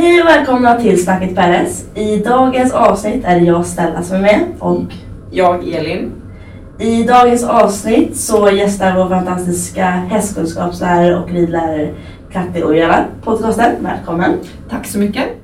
Hej och välkomna till Snacket Peres. I dagens avsnitt är det jag Stella som är med och Jag, Elin. i dagens avsnitt så gästar vår fantastiska hästkunskapslärare och ridlärare Katti Ojala på Kosten. Välkommen! Tack så mycket.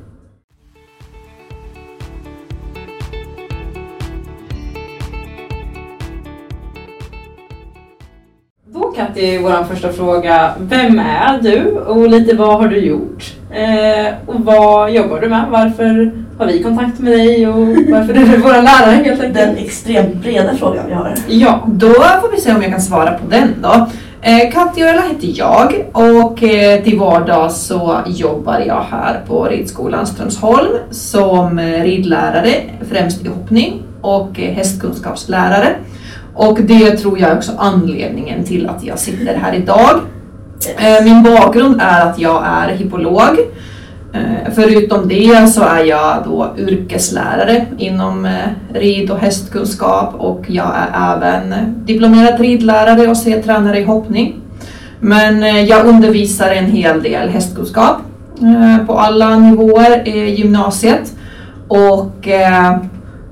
Då Katti, vår första fråga. Vem är du och lite vad har du gjort? Eh, och vad jobbar du med? Varför har vi kontakt med dig och varför är du vår lärare helt enkelt? Den extremt breda frågan vi har. Ja, Då får vi se om jag kan svara på den då. Eh, Katja heter jag och eh, till vardags så jobbar jag här på Ridskolan Strömsholm som eh, ridlärare, främst i hoppning och eh, hästkunskapslärare. Och det tror jag är också anledningen till att jag sitter här idag. Eh, min bakgrund är att jag är hippolog. Eh, förutom det så är jag då yrkeslärare inom eh, rid och hästkunskap och jag är även diplomerad ridlärare och C-tränare i hoppning. Men jag undervisar en hel del hästkunskap på alla nivåer i gymnasiet och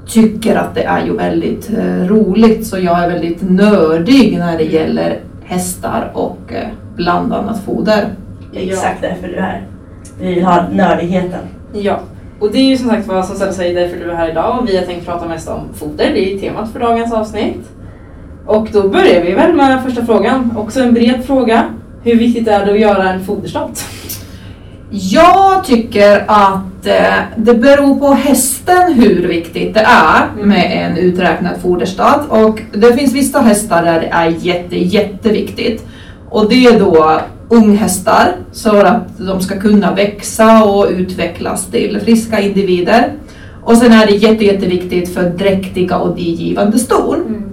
tycker att det är ju väldigt eh, roligt så jag är väldigt nördig när det gäller hästar och eh, bland annat foder. Exakt därför du är här. Vi vill ha nördigheten. Ja, och det är ju som sagt vad som Stella säger därför du är här idag och vi har tänkt prata mest om foder. Det är ju temat för dagens avsnitt. Och då börjar vi väl med första frågan. Också en bred fråga. Hur viktigt är det att göra en foderstat? Jag tycker att eh, det beror på hästen hur viktigt det är Mm. med en uträknad foderstat och det finns vissa hästar där det är jätte, jätteviktigt och det är då unghästar så att de ska kunna växa och utvecklas till friska individer och sen är det jätte, jätteviktigt för dräktiga och digivande ston.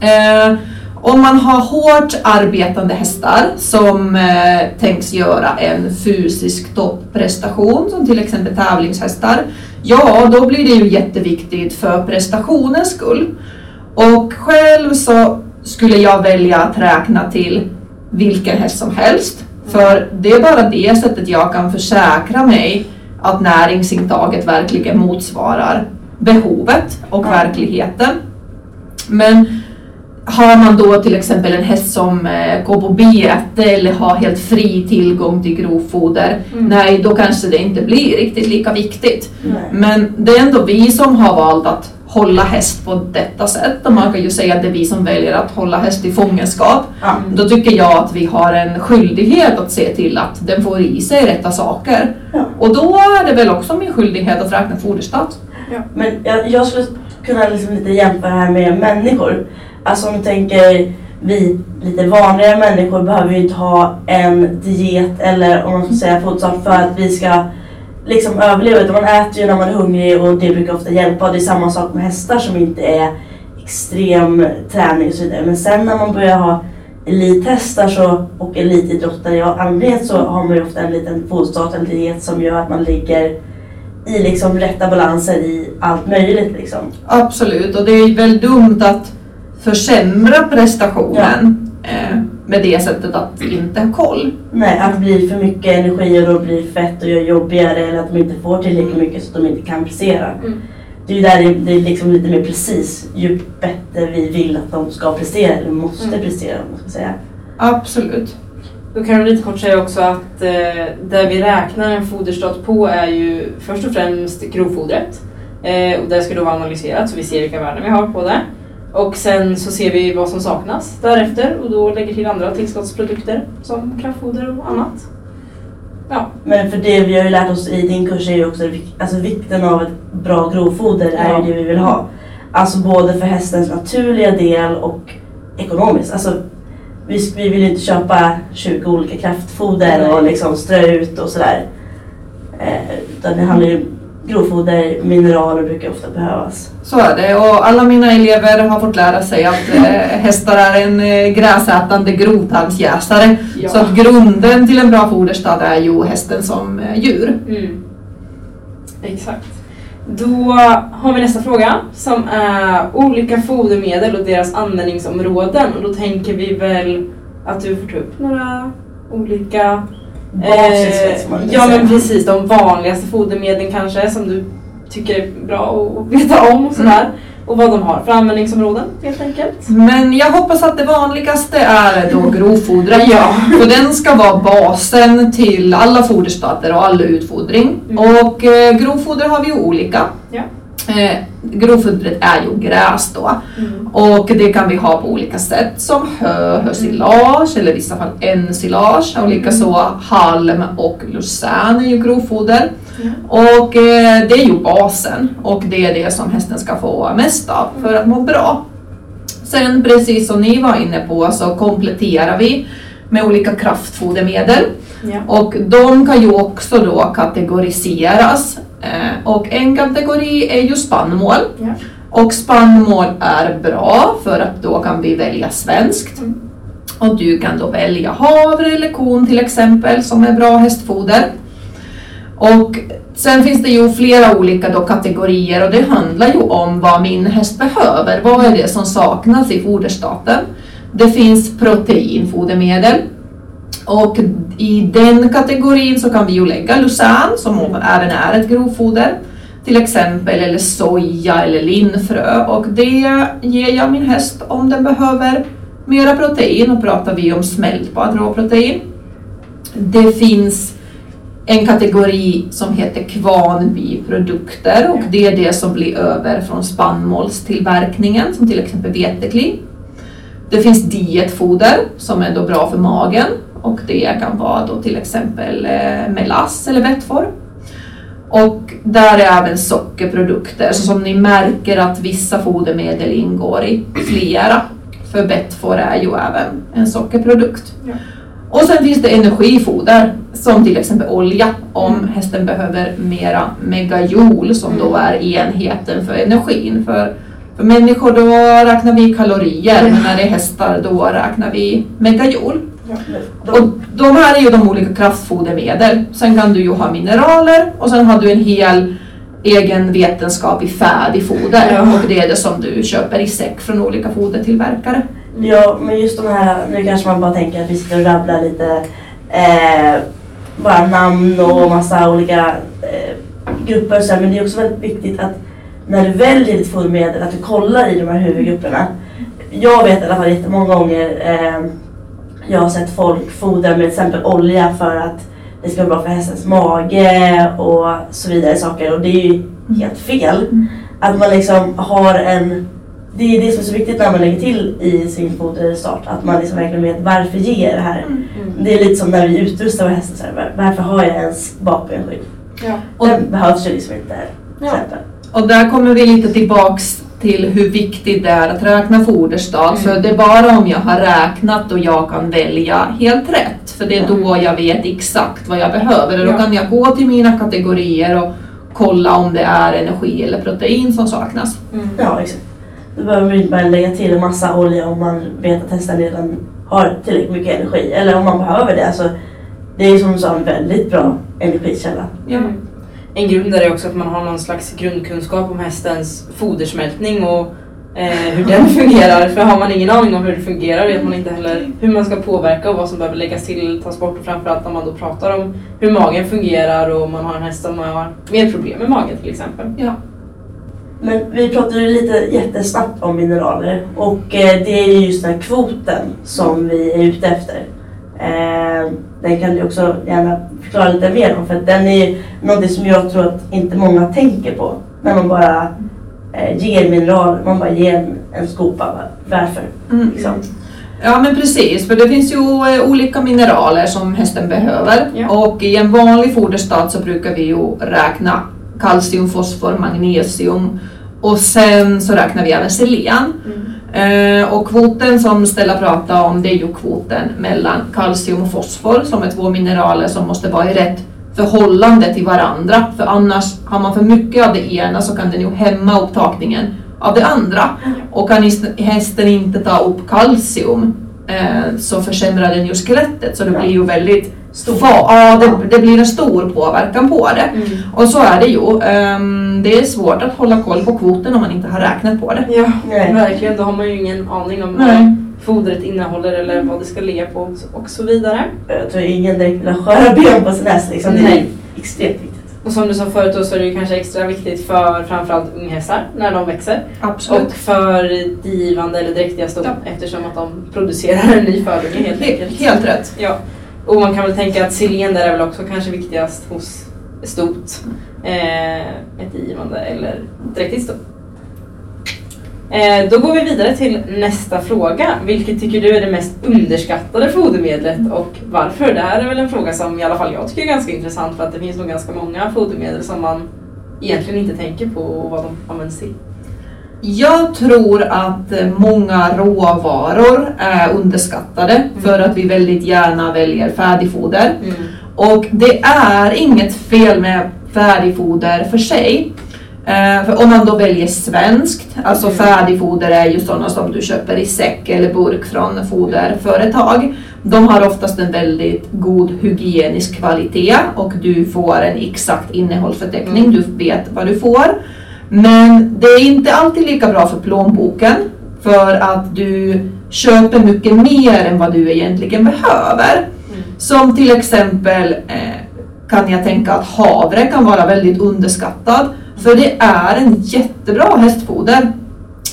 Eh, om man har hårt arbetande hästar som eh, tänks göra en fysisk topprestation, som till exempel tävlingshästar, ja då blir det ju jätteviktigt för prestationens skull. Och själv så skulle jag välja att räkna till vilken häst som helst, för det är bara det sättet jag kan försäkra mig att näringsintaget verkligen motsvarar behovet och verkligheten. Men har man då till exempel en häst som eh, går på bete eller har helt fri tillgång till grovfoder, Mm. nej då kanske det inte blir riktigt lika viktigt. Nej. Men det är ändå vi som har valt att hålla häst på detta sätt och man kan ju säga att det är vi som väljer att hålla häst i fångenskap. Ja. Då tycker jag att vi har en skyldighet att se till att den får i sig rätta saker. Ja. Och då är det väl också min skyldighet att räkna foderstat. Men jag, jag skulle kunna liksom lite jämföra här med människor. Alltså om du tänker vi lite vanliga människor behöver ju inte ha en diet eller om man ska säga fotsalt för att vi ska liksom överleva. Utan man äter ju när man är hungrig och det brukar ofta hjälpa. Och det är samma sak med hästar som inte är extrem träning och så vidare. Men sen när man börjar ha elithästar så, och elitidrottare i allmänhet så har man ju ofta en liten fotstat eller diet som gör att man ligger i liksom rätta balanser i allt möjligt liksom. Absolut, och det är väl dumt att försämra prestationen eh, med det sättet att inte ha koll. Nej, att det blir för mycket energi och då blir fett och gör jobbigare eller att de inte får tillräckligt mycket så att de inte kan prestera. Mm. Det är ju där det, det är liksom lite mer precis. Ju bättre vi vill att de ska prestera eller måste Mm. prestera om man ska säga. Absolut. Då kan jag lite kort säga också att eh, där vi räknar en foderstat på är ju först och främst grovfodret. Eh, och det ska då vara analyserat så vi ser vilka värden vi har på det. Och sen så ser vi vad som saknas därefter och då lägger till andra tillskottsprodukter som kraftfoder och annat. Ja, Men för det vi har ju lärt oss i din kurs är ju också alltså vikten av ett bra grovfoder är Ja. ju det vi vill ha. Alltså både för hästens naturliga del och ekonomiskt. Alltså, vi, vi vill ju inte köpa 20 olika kraftfoder och liksom strö ut och sådär. Eh, utan det handlar ju grovfoder, mineraler brukar ofta behövas. Så är det och alla mina elever har fått lära sig att eh, hästar är en eh, gräsätande grovtarmsjäsare. Ja. Så att grunden till en bra foderstat är ju hästen som eh, djur. Mm. Exakt. Då har vi nästa fråga som är olika fodermedel och deras användningsområden. Och då tänker vi väl att du får ta upp några olika Eh, brukar ja men precis, de vanligaste fodermedlen kanske som du tycker är bra att veta om och sådär. Mm. Och vad de har för användningsområden helt enkelt. Men jag hoppas att det vanligaste är då grovfodret. Ja. För den ska vara basen till alla foderstater och all utfodring. Mm. Och eh, grovfoder har vi ju olika. Ja. Eh, grovfodret är ju gräs då. Mm. Och det kan vi ha på olika sätt som hö, hösilage eller i vissa fall ensilage och likaså halm och lucern är ju grovfoder. Ja. Och eh, det är ju basen och det är det som hästen ska få mest av för att må bra. Sen precis som ni var inne på så kompletterar vi med olika kraftfodermedel Ja. och de kan ju också då kategoriseras. Eh, och en kategori är ju spannmål. Ja. Och spannmål är bra för att då kan vi välja svenskt. Mm. Och du kan då välja havre eller korn till exempel som är bra hästfoder. Och sen finns det ju flera olika då kategorier och det handlar ju om vad min häst behöver. Vad är det som saknas i foderstaten? Det finns proteinfodermedel och i den kategorin så kan vi ju lägga lucern som även är ett grovfoder. Till exempel eller soja eller linfrö. Och det ger jag min häst om den behöver mera protein. Och pratar vi om smältbart råprotein. Det finns en kategori som heter kvarnbiprodukter och det är det som blir över från spannmålstillverkningen som till exempel vetekli. Det finns dietfoder som är då bra för magen och det kan vara då till exempel eh, melass eller bettfor. Och där är även sockerprodukter, så som ni märker att vissa fodermedel ingår i flera. För bettfor är ju även en sockerprodukt. Ja. Och sen finns det energifoder, som till exempel olja, om hästen behöver mera megajoule som då är enheten för energin. För, för människor då räknar vi kalorier, men när det är hästar då räknar vi megajoule. Och de här är ju de olika kraftfodermedel. Sen kan du ju ha mineraler och sen har du en hel egen vetenskap i färdigfoder Ja. och det är det som du köper i säck från olika fodertillverkare. Ja, men just de här, nu kanske man bara tänker att vi sitter och rabblar lite eh, bara namn och massa olika eh, grupper så här, men det är också väldigt viktigt att när du väljer ditt fodermedel att du kollar i de här huvudgrupperna. Jag vet i alla fall jättemånga gånger eh, jag har sett folk fodra med till exempel olja för att det ska vara bra för hästens mage och så vidare saker och det är ju helt fel. Att man liksom har en det är det som är så viktigt när man lägger till i sin foderstart. Att man liksom verkligen vet varför ger jag det här. Mm. Det är lite som när vi utrustar våra hästar. Varför har jag ens bakbenskydd? Ja. Och- Den behövs ju liksom inte. Ja. Och där kommer vi lite tillbaks till hur viktigt det är att räkna foderstad. Mm. För det är bara om jag har räknat och jag kan välja helt rätt. För det är då jag vet exakt vad jag behöver. Och då Ja. kan jag gå till mina kategorier och kolla om det är energi eller protein som saknas. Mm. Ja, exakt. Då behöver man inte bara lägga till en massa olja om man vet att hästen redan har tillräckligt mycket energi. Eller om man behöver det. Alltså, det är som du sa en väldigt bra energikälla. Mm. En grund där är också att man har någon slags grundkunskap om hästens fodersmältning och eh, hur den fungerar. För har man ingen aning om hur det fungerar vet man inte heller hur man ska påverka och vad som behöver läggas till tas bort. Och framförallt om man då pratar om hur magen fungerar och man har en häst som har mer problem med magen till exempel. Ja. Men vi pratade ju lite jättesnabbt om mineraler och eh, det är ju just den här kvoten som vi är ute efter. Eh, den kan du också gärna förklara lite mer om för den är något som jag tror att inte många tänker på när man bara eh, ger mineraler. Man bara ger en, en skopa. Varför? Mm. Liksom. Ja men precis, för det finns ju eh, olika mineraler som hästen behöver Ja. och i en vanlig foderstat så brukar vi ju räkna kalcium, fosfor, magnesium och sen så räknar vi även selen. Eh, Eh, och kvoten som Stella pratade om det är ju kvoten mellan kalcium och fosfor som är två mineraler som måste vara i rätt förhållande till varandra för annars har man för mycket av det ena så kan den ju hämma upptagningen av det andra. Och kan hästen inte ta upp kalcium eh, så försämrar den ju skelettet så det blir ju väldigt Stor. ja, det, det blir en stor påverkan på det. Mm. Och så är det ju. Ehm, det är svårt att hålla koll på kvoten om man inte har räknat på det. Ja, Nej. verkligen. Då har man ju ingen aning om Nej. fodret innehåller eller vad det ska ligga på och så- och så vidare. Jag tror ingen direkt vill ha sköra ben på sin häst liksom. Det är Nej. extremt viktigt. Och som du sa förut då så är det ju kanske extra viktigt för framförallt unghästar när de växer. Absolut. Och för digivande eller dräktiga ston Ja. eftersom att de producerar en ny födunge helt He- enkelt. Helt rätt. Ja. Och man kan väl tänka att selen där är väl också kanske viktigast hos stot. Eh, ett givande eller dräktigt stot. Eh, då går vi vidare till nästa fråga. Vilket tycker du är det mest underskattade fodermedlet och varför? Det här är väl en fråga som i alla fall jag tycker är ganska intressant för att det finns nog ganska många fodermedel som man egentligen inte tänker på och vad de används till. Jag tror att eh, många råvaror är underskattade för att vi väldigt gärna väljer färdigfoder. Och det är inget fel med färdigfoder för sig. Eh, för om man då väljer svenskt, alltså Mm. färdigfoder är ju sådana som du köper i säck eller burk från foderföretag. De har oftast en väldigt god hygienisk kvalitet och du får en exakt innehållsförteckning, Mm. du vet vad du får. Men det är inte alltid lika bra för plånboken för att du köper mycket mer än vad du egentligen behöver. Som till exempel eh, kan jag tänka att havre kan vara väldigt underskattad. För det är en jättebra hästfoder.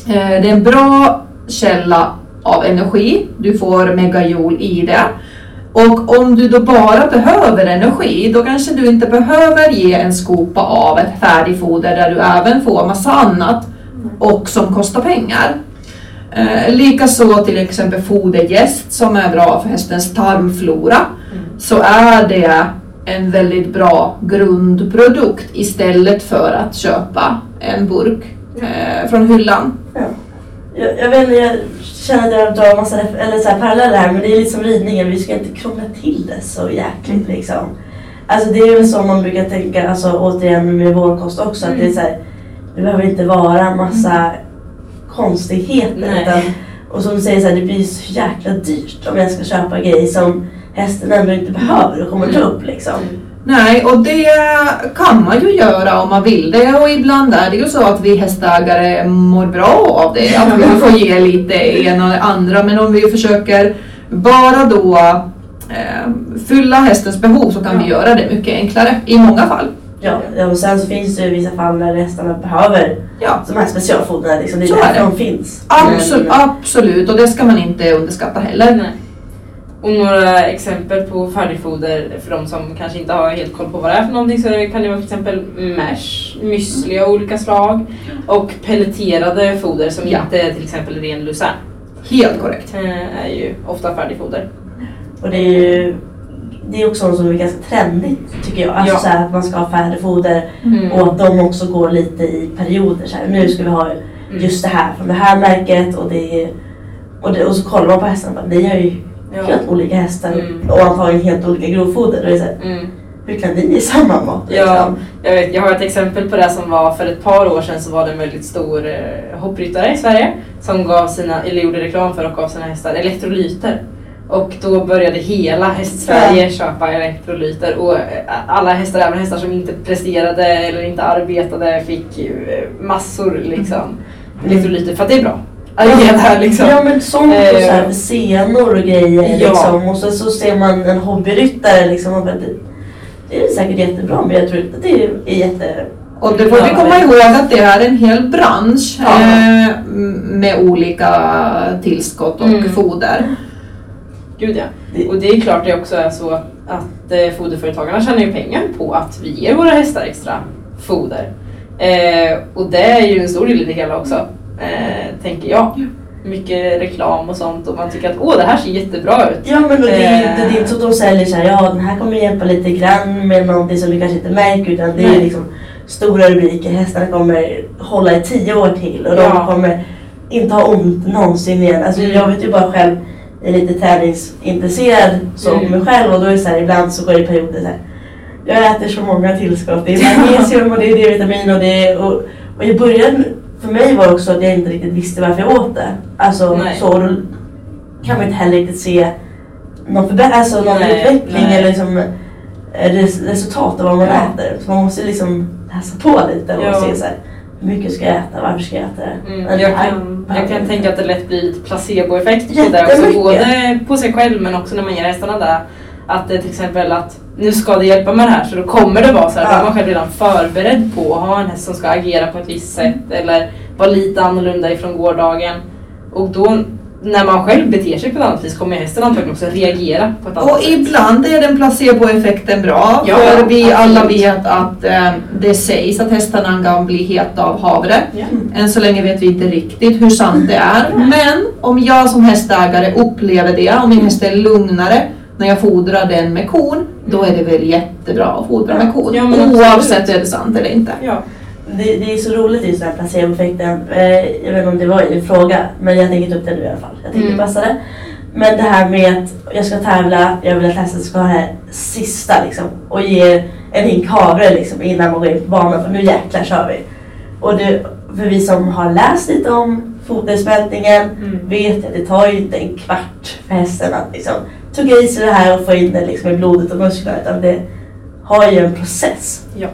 Eh, det är en bra källa av energi. Du får megajoule i det. Och om du då bara behöver energi, då kanske du inte behöver ge en skopa av ett färdigfoder där du även får massa annat och som kostar pengar. Eh, Likaså till exempel foderjäst som är bra för hästens tarmflora så är det en väldigt bra grundprodukt istället för att köpa en burk eh, från hyllan. Jag, jag, vet, jag känner att jag drar massa eller så här paralleller här men det är lite som ridningen, vi ska inte krångla till det så jäkligt liksom. Alltså det är väl så man brukar tänka, alltså återigen med vår kost också, att det är så här, det behöver inte vara massa konstigheter. Nej. Utan, och som du säger, så här, det blir så jäkla dyrt om jag ska köpa grejer som hästen ändå inte behöver och kommer ta upp liksom. Nej, och det kan man ju göra om man vill det och ibland är det ju så att vi hästägare mår bra av det, att vi får ge lite ena och det andra. Men om vi försöker bara då eh, fylla hästens behov så kan vi göra det mycket enklare i många fall. Ja, ja, och sen så finns det ju vissa fall där hästarna behöver Ja, de här specialfoderna, liksom. det är Så är därför de finns. absolut, Men- absolut och det ska man inte underskatta heller. Nej. Och några exempel på färdigfoder för de som kanske inte har helt koll på vad det är för någonting så kan det vara till exempel mash, müsli av olika slag och pelleterade foder som Ja. inte är till exempel ren lucern. Helt korrekt. Eh, är ju ofta färdigfoder. Och det är ju det är också något som är ganska trendigt tycker jag. Alltså Ja. så här, att man ska ha färdigfoder Mm. och att de också går lite i perioder. Så här, nu ska vi ha just det här från det här märket och, det och, det, och så kollar man på hästarna och bara, ni har ju Ja. helt olika hästar Mm. och antagligen helt olika grovfoder. Det så här, Mm. hur kan ni ge samma mat? Ja, liksom? jag, vet, jag har ett exempel på det som var för ett par år sedan så var det en väldigt stor eh, hoppryttare i Sverige som gav sina, eller gjorde reklam för och gav sina hästar elektrolyter. Och då började hela hästsverige köpa elektrolyter och eh, alla hästar, även hästar som inte presterade eller inte arbetade fick eh, massor liksom elektrolyter för att det är bra. Här liksom. Ja men sånt och så här, Eh, senor och grejer ja. liksom. Och så, så ser man en hobbyryttare liksom. Och bara, det, det är säkert jättebra men jag tror inte att det är, jätte... Och det får vi komma ihåg att det är en hel bransch Ja. eh, med olika tillskott och Mm. foder. Gud ja. Och det är klart det också är så att, att eh, foderföretagarna tjänar ju pengar på att vi ger våra hästar extra foder. Eh, och det är ju en stor del i det hela också, eh, tänker jag. Mycket reklam och sånt och man tycker att åh det här ser jättebra ut. Ja men och det, är ju inte- det är inte så att de säljer så här, ja den här kommer hjälpa lite grann med någonting som du kanske inte märker utan det är Nej. liksom stora rubriker. Hästarna kommer hålla i tio år till och de Ja. kommer inte ha ont någonsin igen. Alltså Mm. jag vet ju bara själv, jag är lite träningsintresserad som Mm. mig själv och då är det så här, ibland så går det i perioder så här. Jag äter så många tillskott. Det är magnesium och det är D-vitamin och det är... Och, och i början, för mig var det också att jag inte riktigt visste varför jag åt det. Alltså Nej. så, då kan man inte heller riktigt se någon, förbä- alltså, någon Nej, utveckling nej. eller liksom, eh, res- resultat av vad man Ja. äter. Så man måste liksom läsa på lite och Ja. se så här, hur mycket ska jag äta, varför ska jag äta det? Mm, jag, kan, jag kan tänka att det lätt blir placeboeffekt på det också. Jättemycket. Både på sig själv men också när man ger hästarna det. Att det till exempel att nu ska det hjälpa med det här så då kommer det vara så här. Då Ja. är man själv redan förberedd på att ha en häst som ska agera på ett visst sätt eller vara lite annorlunda ifrån gårdagen. Och då när man själv beter sig på ett annat vis kommer hästen antagligen också reagera på ett annat Och sätt. ibland är den placeboeffekten bra, Ja, för vi alla absolut. vet att eh, det sägs att hästarna kan bli heta av havre. Ja. Än så länge vet vi inte riktigt hur sant det är. Men om jag som hästägare upplever det, om min häst är lugnare när jag fodrar den med kon, då är det väl jättebra att fodra med kon. Ja, oavsett är det sant eller inte. Ja. Det, det är så roligt just den här placeboeffekten. Eh, jag vet inte om det var en fråga, men jag tänker ta upp det nu i alla fall. Jag tänkte Mm. passa det. Men det här med att jag ska tävla, jag vill att hästen ska ha det här sista liksom. Och ge en hink havre liksom innan man går in på banan för nu jäklar kör vi. Och det, för vi som har läst lite om fodersmältningen Mm. vet att det tar ju inte en kvart för hästen att liksom tugga i sig det här och få in det liksom i blodet och musklerna utan det har ju en process. Ja.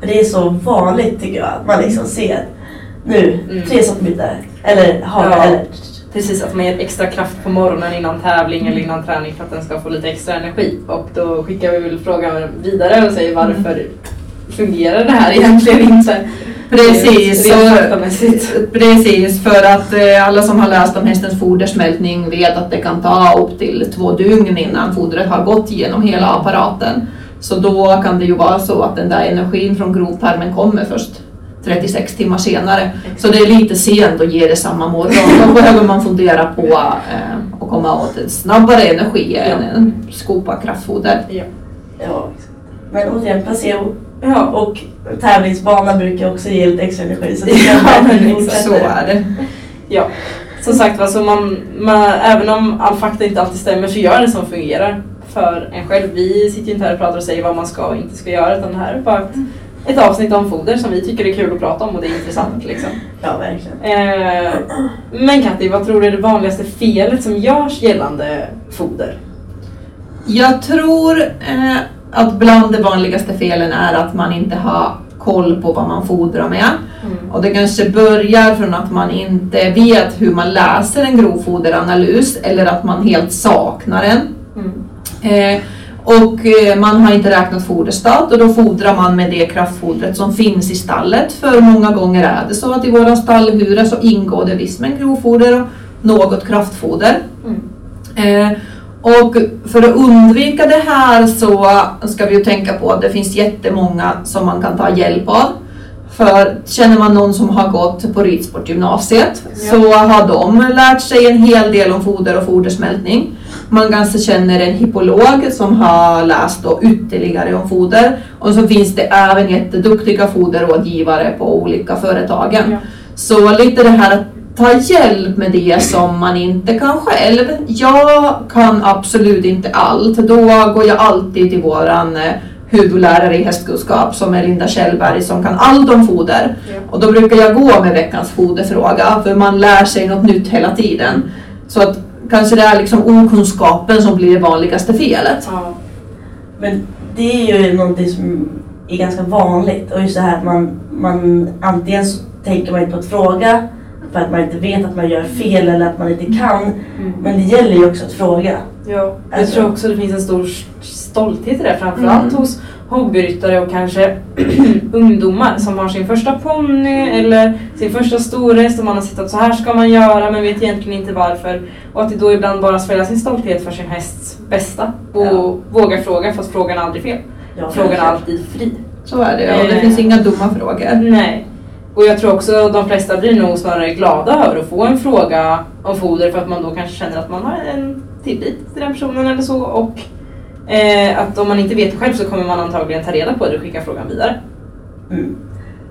Det är så vanligt tycker jag att man liksom ser nu, Mm. tre sockerbitar eller havre Ja. eller Precis, att man ger extra kraft på morgonen innan tävling eller innan träning för att den ska få lite extra energi. Och då skickar vi väl frågan vidare och säger varför fungerar det här egentligen inte? Precis, faktamässigt. Precis, för att eh, alla som har läst om hästens fodersmältning vet att det kan ta upp till två dygn innan fodret har gått igenom hela apparaten. Så då kan det ju vara så att den där energin från grovtarmen kommer först 36 timmar senare. Så det är lite sent att ge det samma morgon. Då behöver man fundera på eh, att komma åt en snabbare energi än en skopa kraftfoder. Ja. ja. Men återigen placebo Ja, och tävlingsbana brukar också ge lite extra energi så det Ja, men. Så är det. ja. Som sagt var, så man, man, även om all fakta inte alltid stämmer så gör det som fungerar för en själv. Vi sitter ju inte här och pratar och säger vad man ska och inte ska göra utan det här är bara ett, ett avsnitt om foder som vi tycker är kul att prata om och det är intressant. Liksom. Ja, verkligen. Eh, men Katti, vad tror du är det vanligaste felet som görs gällande foder? Jag tror eh, att bland de vanligaste felen är att man inte har koll på vad man fodrar med. Och det kanske börjar från att man inte vet hur man läser en grovfoderanalys eller att man helt saknar en. Mm. Eh, och eh, man har inte räknat foderstat och då fodrar man med det kraftfodret som finns i stallet. För många gånger är det så att i våra stallhurar så ingår det visst med grovfoder och något kraftfoder. Mm. Eh, och för att undvika det här så ska vi ju tänka på att det finns jättemånga som man kan ta hjälp av. För känner man någon som har gått på ridsportgymnasiet Ja. så har de lärt sig en hel del om foder och fodersmältning. Man kanske känner en hippolog som har läst då ytterligare om foder. Och så finns det även jätteduktiga foderrådgivare på olika företagen. Ja. Så lite det här att ta hjälp med det som man inte kan själv. Jag kan absolut inte allt. Då går jag alltid till våran eh, huvudlärare i hästkunskap som är Linda Kjellberg som kan allt om foder. Ja. Och då brukar jag gå med veckans foderfråga för man lär sig något nytt hela tiden. Så att kanske det är liksom okunskapen som blir det vanligaste felet. Ja. Men det är ju någonting som är ganska vanligt och just det här att man, man antingen så tänker man inte på att fråga för att man inte vet att man gör fel eller att man inte kan. Mm. Men det gäller ju också att fråga. Ja, jag Alltså- tror också det finns en stor stolthet i det framförallt Mm. hos hobbyryttare och kanske ungdomar som har sin första ponny eller sin första storhäst och man har sett att så här ska man göra men vet egentligen inte varför. Och att det då ibland bara svälja sin stolthet för sin hästs bästa och Ja. våga fråga fast frågan är aldrig fel. Ja, Frågan är alltid fri. Så är det och det Eh. finns inga dumma frågor. Nej. Och jag tror också att de flesta blir nog snarare glada över att få en fråga om foder för att man då kanske känner att man har en tillit till den personen eller så och eh, att om man inte vet det själv så kommer man antagligen ta reda på det och skicka frågan vidare. Mm.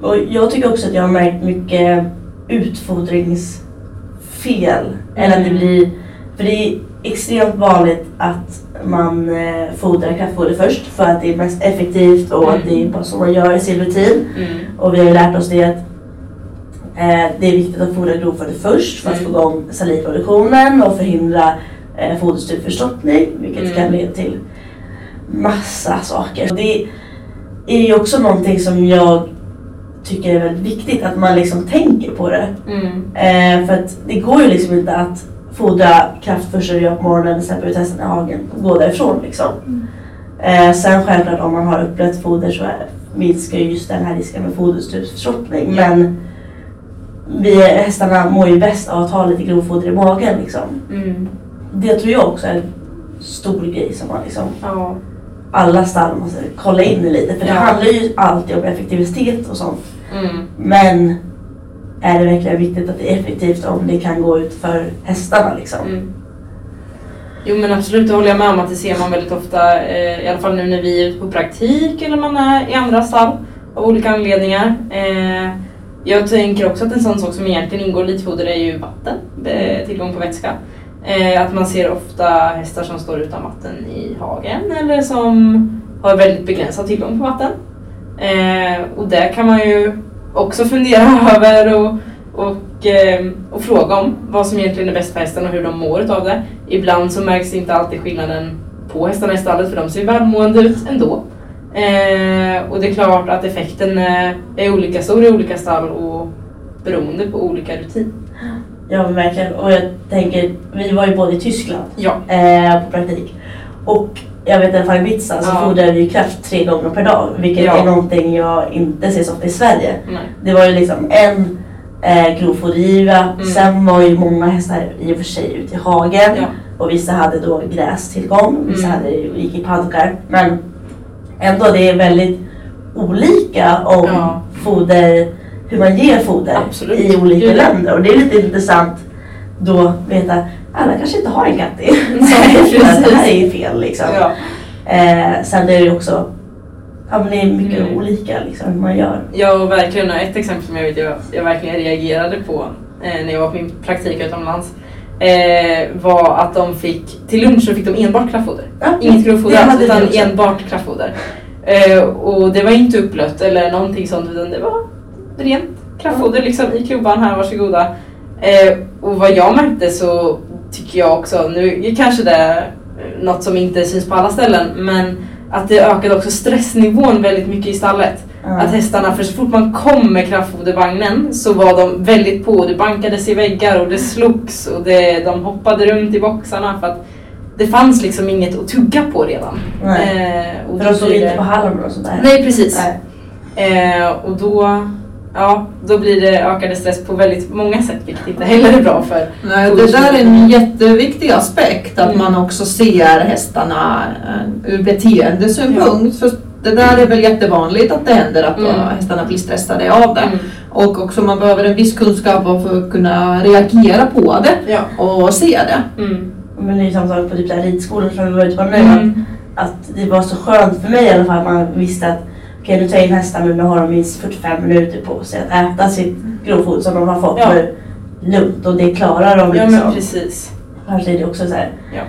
Och jag tycker också att jag har märkt mycket utfodringsfel. Eller att det Mm. blir, för det är extremt vanligt att man eh, fodrar kraftfoder först för att det är mest effektivt och att det är bara så man gör i sin rutin. Och vi har ju lärt oss det att det är viktigt att fodra grovfoder först för att Mm. få igång salivproduktionen och förhindra eh, foderstuvförstoppning vilket Mm. kan leda till massa saker. Det är ju också någonting som jag tycker är väldigt viktigt att man liksom tänker på det. Mm. Eh, för att det går ju liksom inte att fodra kraft första du gör på morgonen, släppa ut hästen i hagen och gå därifrån liksom. Eh, sen självklart om man har uppblött foder så minskar ju just den här risken med foderstupsförstoppning. Ja. Men vi, hästarna mår ju bäst av att ha lite grovfoder i magen liksom. Mm. Det tror jag också är en stor grej som man liksom Ja. alla stall måste kolla in i lite. För det Ja. handlar ju alltid om effektivitet och sånt. Mm. Men är det verkligen viktigt att det är effektivt om det kan gå ut för hästarna liksom? Mm. Jo men absolut, det håller jag med om att det ser man väldigt ofta, eh, i alla fall nu när vi är ute på praktik eller man är i andra stall av olika anledningar. Eh, jag tänker också att en sån sak som egentligen ingår i litfoder är ju vatten, tillgång på vätska. Eh, att man ser ofta hästar som står utan vatten i hagen eller som har väldigt begränsad tillgång på vatten. Eh, och det kan man ju också fundera över och, och, eh, och fråga om vad som egentligen är bäst för hästen och hur de mår av det. Ibland så märks inte alltid skillnaden på hästarna i stallet för de ser välmående ut ändå. Eh, och det är klart att effekten eh, är olika stor i olika stall och beroende på olika rutin. Ja men verkligen. Och jag tänker, vi var ju både i Tyskland Ja. eh, på praktik. Och jag vet i alla fall i stall så Ja. fodrar vi kraft tre gånger per dag. Vilket Ja. är någonting jag inte ser så ofta i Sverige. Nej. Det var ju liksom en eh, grovfodergiva. Mm. Sen var ju många hästar i och för sig ute i hagen. Ja. Och vissa hade då grästillgång. Vissa Mm. hade, gick i paddokar. Men ändå det är väldigt olika om Ja. foder, hur man ger foder Absolut. i olika Gud, länder. Och det är lite intressant då veta alla kanske inte har en katt att det här är fel liksom. Ja. Eh, sen är det också Ja men det är mycket Mm. olika liksom hur man gör. Ja, och verkligen. Ett exempel som jag vet jag, jag verkligen reagerade på eh, när jag var på min praktik utomlands eh, var att de fick, till lunch så fick de enbart kraftfoder. Ja, Inget grovfoder alls, utan enbart kraftfoder. Eh, och det var inte upplött eller någonting sånt utan det var rent kraftfoder liksom i klubban här, varsågoda. Eh, och vad jag märkte så tycker jag också, nu kanske det är något som inte syns på alla ställen, men att det ökade också stressnivån väldigt mycket i stallet. Ja. Att hästarna, för så fort man kom med kraftfodervagnen så var de väldigt på. Det bankades i väggar och det slogs och det, de hoppade runt i boxarna för att det fanns liksom inget att tugga på redan. Nej. Eh, och För de stod inte på halmen och sånt där. Nej precis. Nej. Eh, och då, ja, då blir det ökade stress på väldigt många sätt vilket inte heller är bra för Nej, det där är en jätteviktig aspekt, att Mm. man också ser hästarna eh, ur beteendesynpunkt. För det där är väl jättevanligt att det händer att Mm. hästarna blir stressade av det. Mm. Och också man behöver en viss kunskap för att kunna reagera på det Ja. och se det. Mm. Men det är ju samma sak på typ så här ridskolan som vi var ute på nu. Mm. Att det var så skönt för mig i alla fall. Man visste att okej nu tar jag in hästarna men nu har de minst 45 minuter på sig att äta sitt grovfoder som de har fått Ja. nu lugnt och det klarar de Ja liksom. men precis. Annars är det också så här, Ja.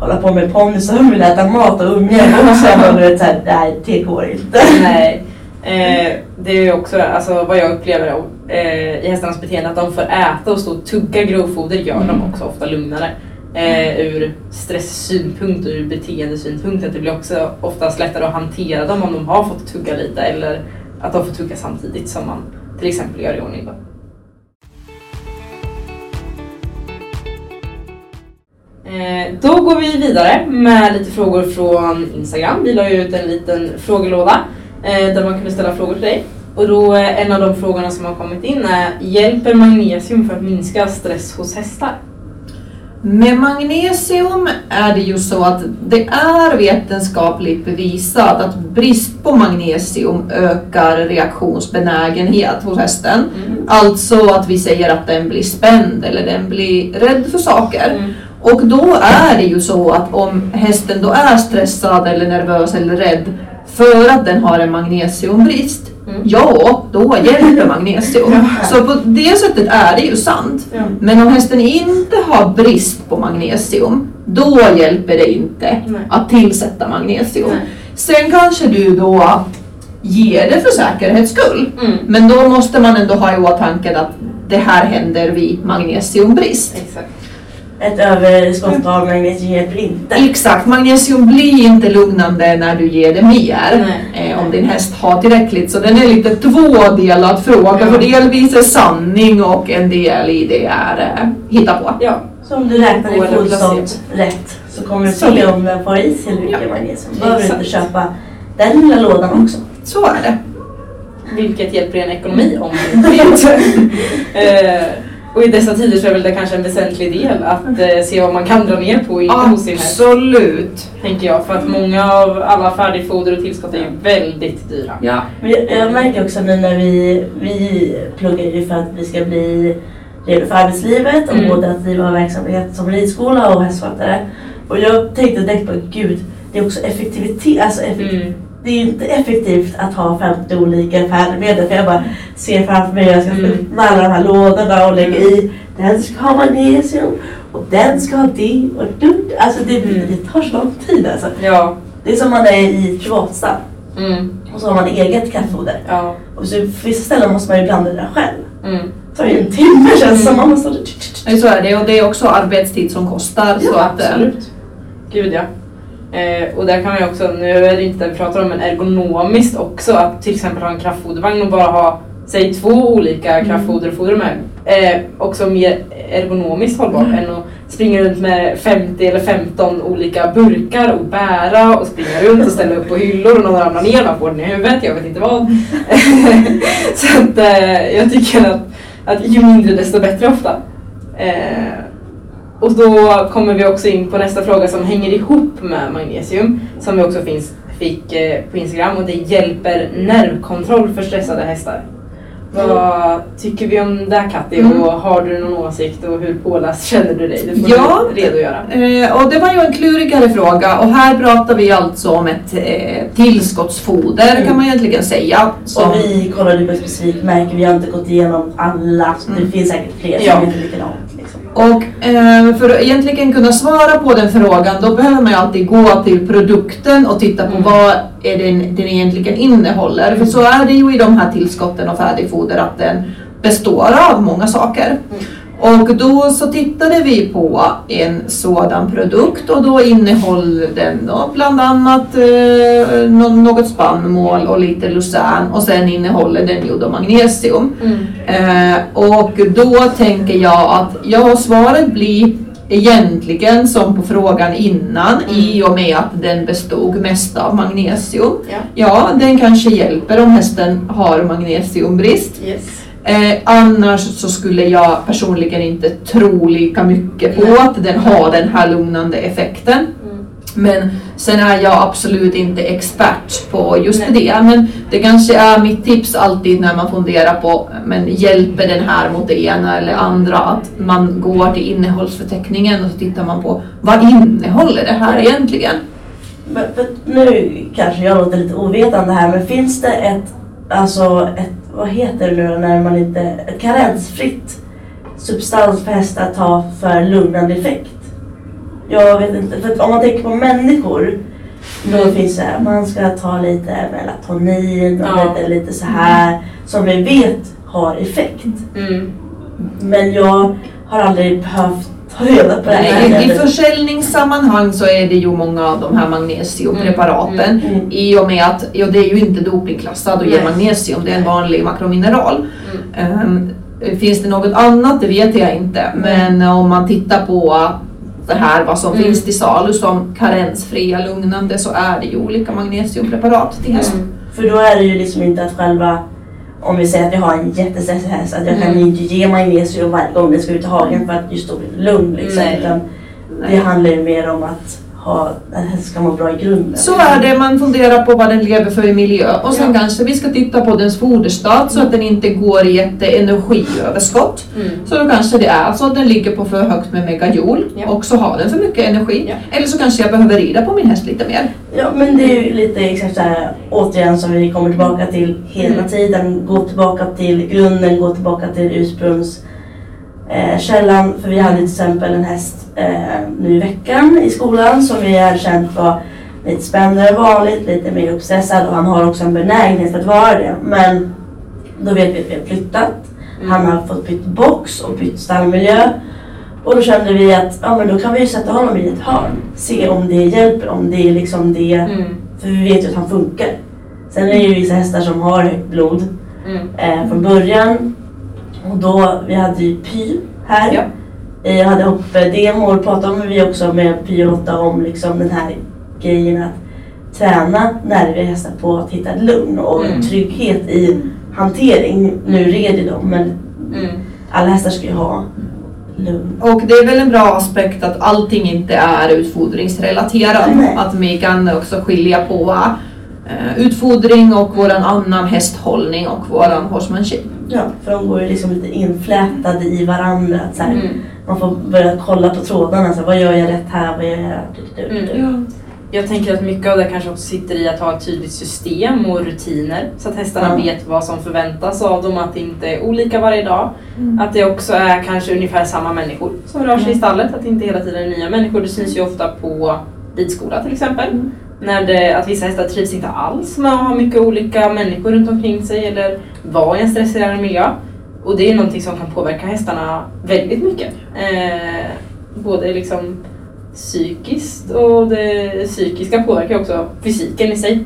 Hålla på med ponnyer som vill äta mat och också. Och du vet så här, nej det går inte. Nej. Eh, det är ju också alltså, vad jag upplever eh, i hästarnas beteende att de får äta och stå och tugga grovfoder gör de också ofta lugnare. Eh, ur stresssynpunkt och ur beteendesynpunkt. Att det blir också oftast lättare att hantera dem om de har fått tugga lite eller att de får tugga samtidigt som man till exempel gör i ordning. Då. Då går vi vidare med lite frågor från Instagram. Vi la ju ut en liten frågelåda eh, där man kunde ställa frågor till dig. Och då eh, en av de frågorna som har kommit in är Hjälper magnesium för att minska stress hos hästar? Med magnesium är det ju så att det är vetenskapligt bevisat att brist på magnesium ökar reaktionsbenägenhet hos hästen. Mm. Alltså att vi säger att den blir spänd eller den blir rädd för saker. Mm. Och då är det ju så att om hästen då är stressad eller nervös eller rädd för att den har en magnesiumbrist, Mm. ja, då hjälper magnesium. Så på det sättet är det ju sant. Ja. Men om hästen inte har brist på magnesium, då hjälper det inte Nej. att tillsätta magnesium. Nej. Sen kanske du då ger det för säkerhets skull. Mm. Men då måste man ändå ha i åtanke att det här händer vid magnesiumbrist. Exakt. Ett överskott av magnesium hjälper inte. Exakt, magnesium blir inte lugnande när du ger det mer. Eh, om din häst har tillräckligt. Så den är lite tvådelad fråga. Ja. För delvis är sanning och en del i det är eh, hitta på. Ja, Så om du räknar din foderstånd placebo. rätt så kommer du se om den får i sig hur mycket magnesium. Då behöver du inte köpa den lilla lådan också. Så är det. vilket hjälper en ekonomi om du eh, Och i dessa tider så är väl det kanske en väsentlig del att eh, se vad man kan dra ner på sin häst. Absolut. Tänker jag, för att många av alla färdigfoder och tillskott är ju väldigt dyra. Ja. Men jag, jag märker också nu när vi, vi pluggar ju för att vi ska bli redo för arbetslivet och Mm. både att driva verksamhet som ridskola och hästskötare. Och jag tänkte direkt på gud, det är också effektivitet. Alltså effekt, Mm. Det är inte effektivt att ha 50 olika färdmedel för jag bara ser framför mig hur jag ska Mm. öppna alla de här lådorna och lägga i. Den ska ha magnesium och den ska ha det och dutt. Alltså det, Mm. det tar så lång tid alltså. Ja. Det är som man är i privatstall Mm. och så har man eget kattfoder. Ja. Och så på vissa ställen måste man ju blanda det där själv. Mm. Det tar ju en timme känns det som. Man måste... Så är det och det är också arbetstid som kostar. så Ja, att, eh, absolut. Gud ja. Eh, och där kan man ju också, nu är det inte det vi pratar om, men ergonomiskt också att till exempel ha en kraftfodervagn och bara ha säg två olika Mm. kraftfoder och foder med. Eh, också mer ergonomiskt hållbart Mm. än att springa runt med 50 eller 15 olika burkar och bära och springa runt och ställa upp på hyllor och någon ramlar ner man får den i huvudet, jag vet inte vad. Så att eh, jag tycker att, att ju mindre desto bättre ofta. Eh, och då kommer vi också in på nästa fråga som hänger ihop med magnesium som vi också finns, fick eh, på Instagram och det hjälper nervkontroll för stressade hästar. Vad tycker vi om det Katti Mm. och har du någon åsikt och hur påläst känner du dig? Det får Ja. du redogöra. Eh, och det var ju en klurigare fråga och här pratar vi alltså om ett eh, tillskottsfoder Mm. kan man egentligen säga. Som, Och vi kollade på ett specifikt märke, vi har inte gått igenom alla. Mm. Det finns säkert fler Ja. som inte är likadant. Och eh, för att egentligen kunna svara på den frågan då behöver man ju alltid gå till produkten och titta på Mm. vad är den, den egentligen innehåller. För så är det ju i de här tillskotten och färdigfoder att den består av många saker. Och då så tittade vi på en sådan produkt och då innehåller den då bland annat eh, nå- något spannmål och lite lucern och sen innehåller den ju då magnesium. Mm. Eh, och då tänker jag att ja, svaret blir egentligen som på frågan innan Mm. i och med att den bestod mest av magnesium. Ja. Ja, den kanske hjälper om hästen har magnesiumbrist. Yes. Eh, annars så skulle jag personligen inte tro lika mycket på att den har den här lugnande effekten. Mm. Men sen är jag absolut inte expert på just Nej. det. Men det kanske är mitt tips alltid när man funderar på men hjälper den här mot det ena eller andra att man går till innehållsförteckningen och så tittar man på vad innehåller det här egentligen? Men, nu kanske jag låter lite ovetande här, men finns det ett, alltså ett, vad heter det nu då när man inte, ett karensfritt substans för hästar att ta för lugnande effekt? Jag vet inte, för om man tänker på människor då Mm. finns det, man ska ta lite melatonin och Ja. lite, lite så här som vi vet har effekt. Mm. Men jag har aldrig behövt ta reda på det här. I, I försäljningssammanhang så är det ju många av de här magnesiumpreparaten Mm, mm. i och med att ja, det är ju inte dopingklassat och ger magnesium, det är en vanlig makromineral. Mm. Ehm, finns det något annat? Det vet jag inte. Men om man tittar på det här vad som Mm. finns till salu som karensfria lugnande så är det ju olika magnesiumpreparat till häst. Mm. För då är det ju liksom inte att själva, om vi säger att jag har en jättestressig häst, att jag kan Mm. ju inte ge magnesium varje gång den ska ut i hagen för att just då blir det lugn liksom. Nej. Utan det handlar ju mer om att ha, att hästen ska må bra i grunden. Så är det, man funderar på vad den lever för i miljö och sen Ja. kanske vi ska titta på dens foderstat så att den inte går i ett energiöverskott. Mm. Så då kanske det är så att den ligger på för högt med megajoule Ja. och så har den för mycket energi. Ja. Eller så kanske jag behöver rida på min häst lite mer. Ja men det är ju lite exakt så här återigen som vi kommer tillbaka till hela Mm. tiden. Gå tillbaka till grunden, gå tillbaka till ursprungs eh, källan. För vi hade till exempel en häst eh, nu i veckan i skolan som vi hade känt var lite spännande än vanligt, lite mer uppstressad och han har också en benägenhet för att vara det. Men då vet vi att vi har flyttat. Mm. Han har fått bytt box och bytt stallmiljö. Och då kände vi att ja, men då kan vi ju sätta honom i ett hörn. Se om det hjälper, om det är liksom det. Mm. För vi vet ju att han funkar. Sen är det ju vissa hästar som har högt blod Mm. eh, från början. Och då, vi hade ju Py här. Ja. Eh, Jag hade hoppdemo och pratade vi också med Py och Lotta om liksom den här grejen att träna nerviga hästar på att hitta lugn och Mm. trygghet i hantering. Nu red ju de men Mm. alla hästar ska ju ha lugn. Och det är väl en bra aspekt att allting inte är utfodringsrelaterat. Nej. Att vi kan också skilja på eh, utfodring och våran annan hästhållning och våran horsemanship. Ja, för de går ju liksom lite inflätade i varandra. Att så här, Mm. Man får börja kolla på trådarna. Så här, vad gör jag rätt här? Vad gör jag du. Mm. Jag tänker att mycket av det kanske också sitter i att ha ett tydligt system och rutiner så att hästarna Ja. vet vad som förväntas av dem, att det inte är olika varje dag. Att det också är kanske ungefär samma människor som rör sig i stallet, att det inte hela tiden är nya människor. Det syns ju ofta på ridskola till exempel. Mm. När det, att vissa hästar trivs inte alls med att ha mycket olika människor runt omkring sig eller vara i en stresserande miljö. Och det är någonting som kan påverka hästarna väldigt mycket. Eh, både liksom psykiskt och det psykiska påverkar också fysiken i sig.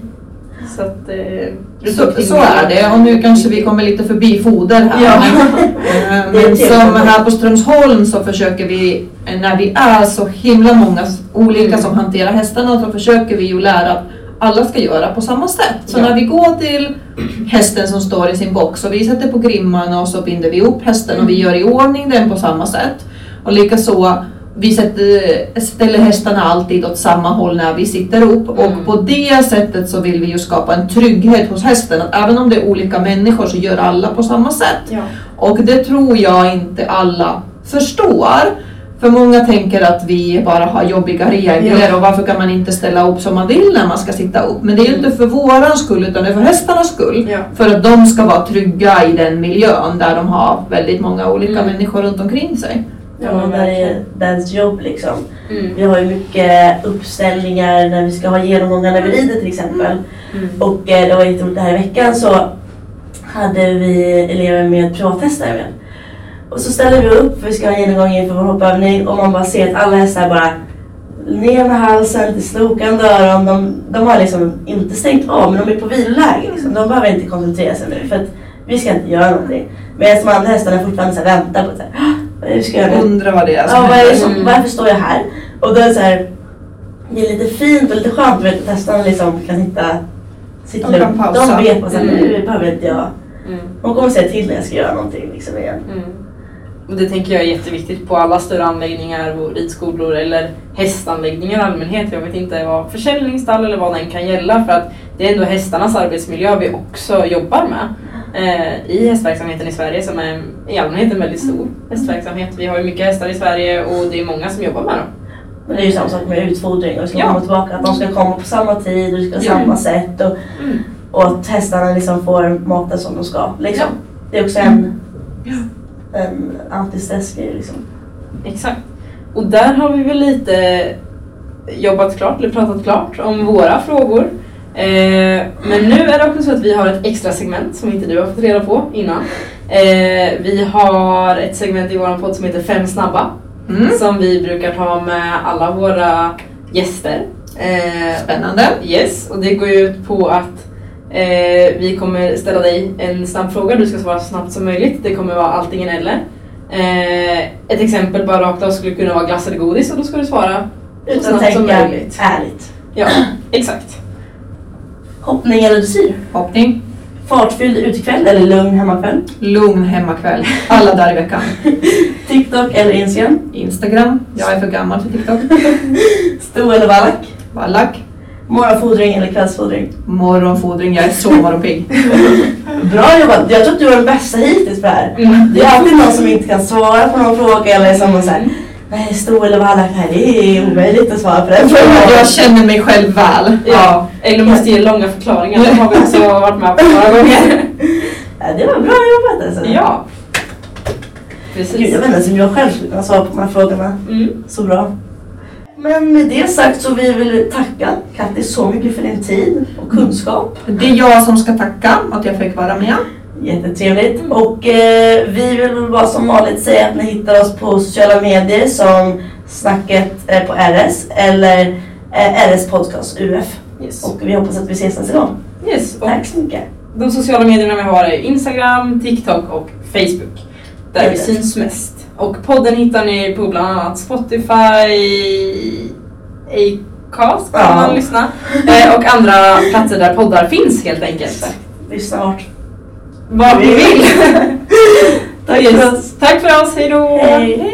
Så, att, eh, Så, så är det och nu kanske vi kommer lite förbi foder här. Ja. Eh, Men som här på Strömsholm så försöker vi, eh, när vi är så himla många olika Mm. som hanterar hästarna, så försöker vi ju lära alla ska göra på samma sätt. Så Ja. när vi går till hästen som står i sin box och vi sätter på grimmarna och så binder vi upp hästen och vi gör i ordning den på samma sätt. Och likaså vi sätter, ställer hästarna alltid åt samma håll när vi sitter upp och Mm. på det sättet så vill vi ju skapa en trygghet hos hästen att även om det är olika människor så gör alla på samma sätt. Ja. Och det tror jag inte alla förstår. För många tänker att vi bara har jobbiga regler Ja. och varför kan man inte ställa upp som man vill när man ska sitta upp. Men det är ju inte för våran skull utan det är för hästarnas skull. Ja. För att de ska vara trygga i den miljön där de har väldigt många olika Mm. människor runt omkring sig. Ja, men där är dens jobb liksom. Mm. Vi har ju mycket uppställningar när vi ska ha genomgångar när vi rider till exempel. Mm. Och eh, det var jätteroligt, det här i veckan så hade vi elever med privathästar med. Och så ställer vi upp, vi ska ha genomgång inför vår hoppövning och man bara ser att alla hästar bara ner med halsen, till slokande öron. De, de har liksom inte stängt av men de är på viloläge. Liksom. De behöver inte koncentrera sig nu för att vi ska inte göra någonting. Medan de andra hästarna fortfarande så här väntar på att vi ska göra nu. Undrar vad det är Ja, vad är det som, Mm. varför står jag här? Och då är det så här, det är lite fint och lite skönt vet, att hästarna liksom kan hitta sitt De kan lugn. pausa. De vet att Mm. nu behöver inte jag. Mm. De kommer säga till när jag ska göra någonting liksom igen. Mm. Och det tänker jag är jätteviktigt på alla större anläggningar och ridskolor eller hästanläggningar i allmänhet. Jag vet inte vad försäljningsstall eller vad den kan gälla för att det är ändå hästarnas arbetsmiljö vi också jobbar med eh, i hästverksamheten i Sverige som är i allmänhet en väldigt stor hästverksamhet. Vi har ju mycket hästar i Sverige och det är många som jobbar med dem. Men det är ju samma sak med utfodring och ska Ja. komma tillbaka. Att de ska komma på samma tid och ska Ja. samma sätt. Och, Mm. och att hästarna liksom får maten som de ska. Liksom. Det är också en, en antistressgrej liksom. Exakt. Och där har vi väl lite jobbat klart, eller pratat klart om våra frågor. Eh, men nu är det också så att vi har ett extra segment som inte du har fått reda på innan. Eh, vi har ett segment i vår podd som heter Fem snabba. Mm. Som vi brukar ta med alla våra gäster. Eh, Spännande. Yes, och det går ju ut på att eh, vi kommer ställa dig en snabb fråga. Du ska svara så snabbt som möjligt. Det kommer vara antingen eller. Eh, ett exempel bara rakt av skulle kunna vara glass eller godis och då ska du svara så Utan att snabbt som tänka möjligt. ärligt. Ja, exakt. Hoppning eller dressyr? Hoppning. Fartfylld utekväll eller lugn hemmakväll? Lugn hemmakväll. Alla dagar i veckan. TikTok eller Instagram? Instagram. Jag är för gammal för TikTok. Sto eller vallack? Vallack. Morgonfodring eller kvällsfodring? Morgonfodring. Jag är så morgonpigg. Bra jobbat! Jag tror att du var den bästa hittills på det här. Mm. Det är alltid någon som inte kan svara på någon fråga eller som man säger Nej, sto eller vallack, nej det är omöjligt att svara på den frågan. Jag känner mig själv väl. Ja, eller måste ge långa förklaringar. Det har vi också varit med på några gånger. Ja, det var bra jobbat alltså. Ja. Gud, Precis. jag vet inte om jag själv skulle kunna svara på de här frågorna Mm. så bra. Men med det sagt så vi vill tacka Katti så mycket för din tid och kunskap. Det är jag som ska tacka att jag fick vara med. Jättetrevligt. Och eh, vi vill bara som vanligt säga att ni hittar oss på sociala medier som Snacket eh, på RS eller eh, RS Podcast UF. Yes. Och vi hoppas att vi ses nästa gång. yes. Tack så mycket. de sociala medierna vi har är Instagram, TikTok och Facebook. Där vi syns mest. Och podden hittar ni på bland annat Spotify, Acast kan Ja. man lyssna. Eh, och andra platser där poddar finns helt enkelt. Lyssna vart. Vart ni vill. Tack Yes. för oss. Tack för oss, hejdå! Hej.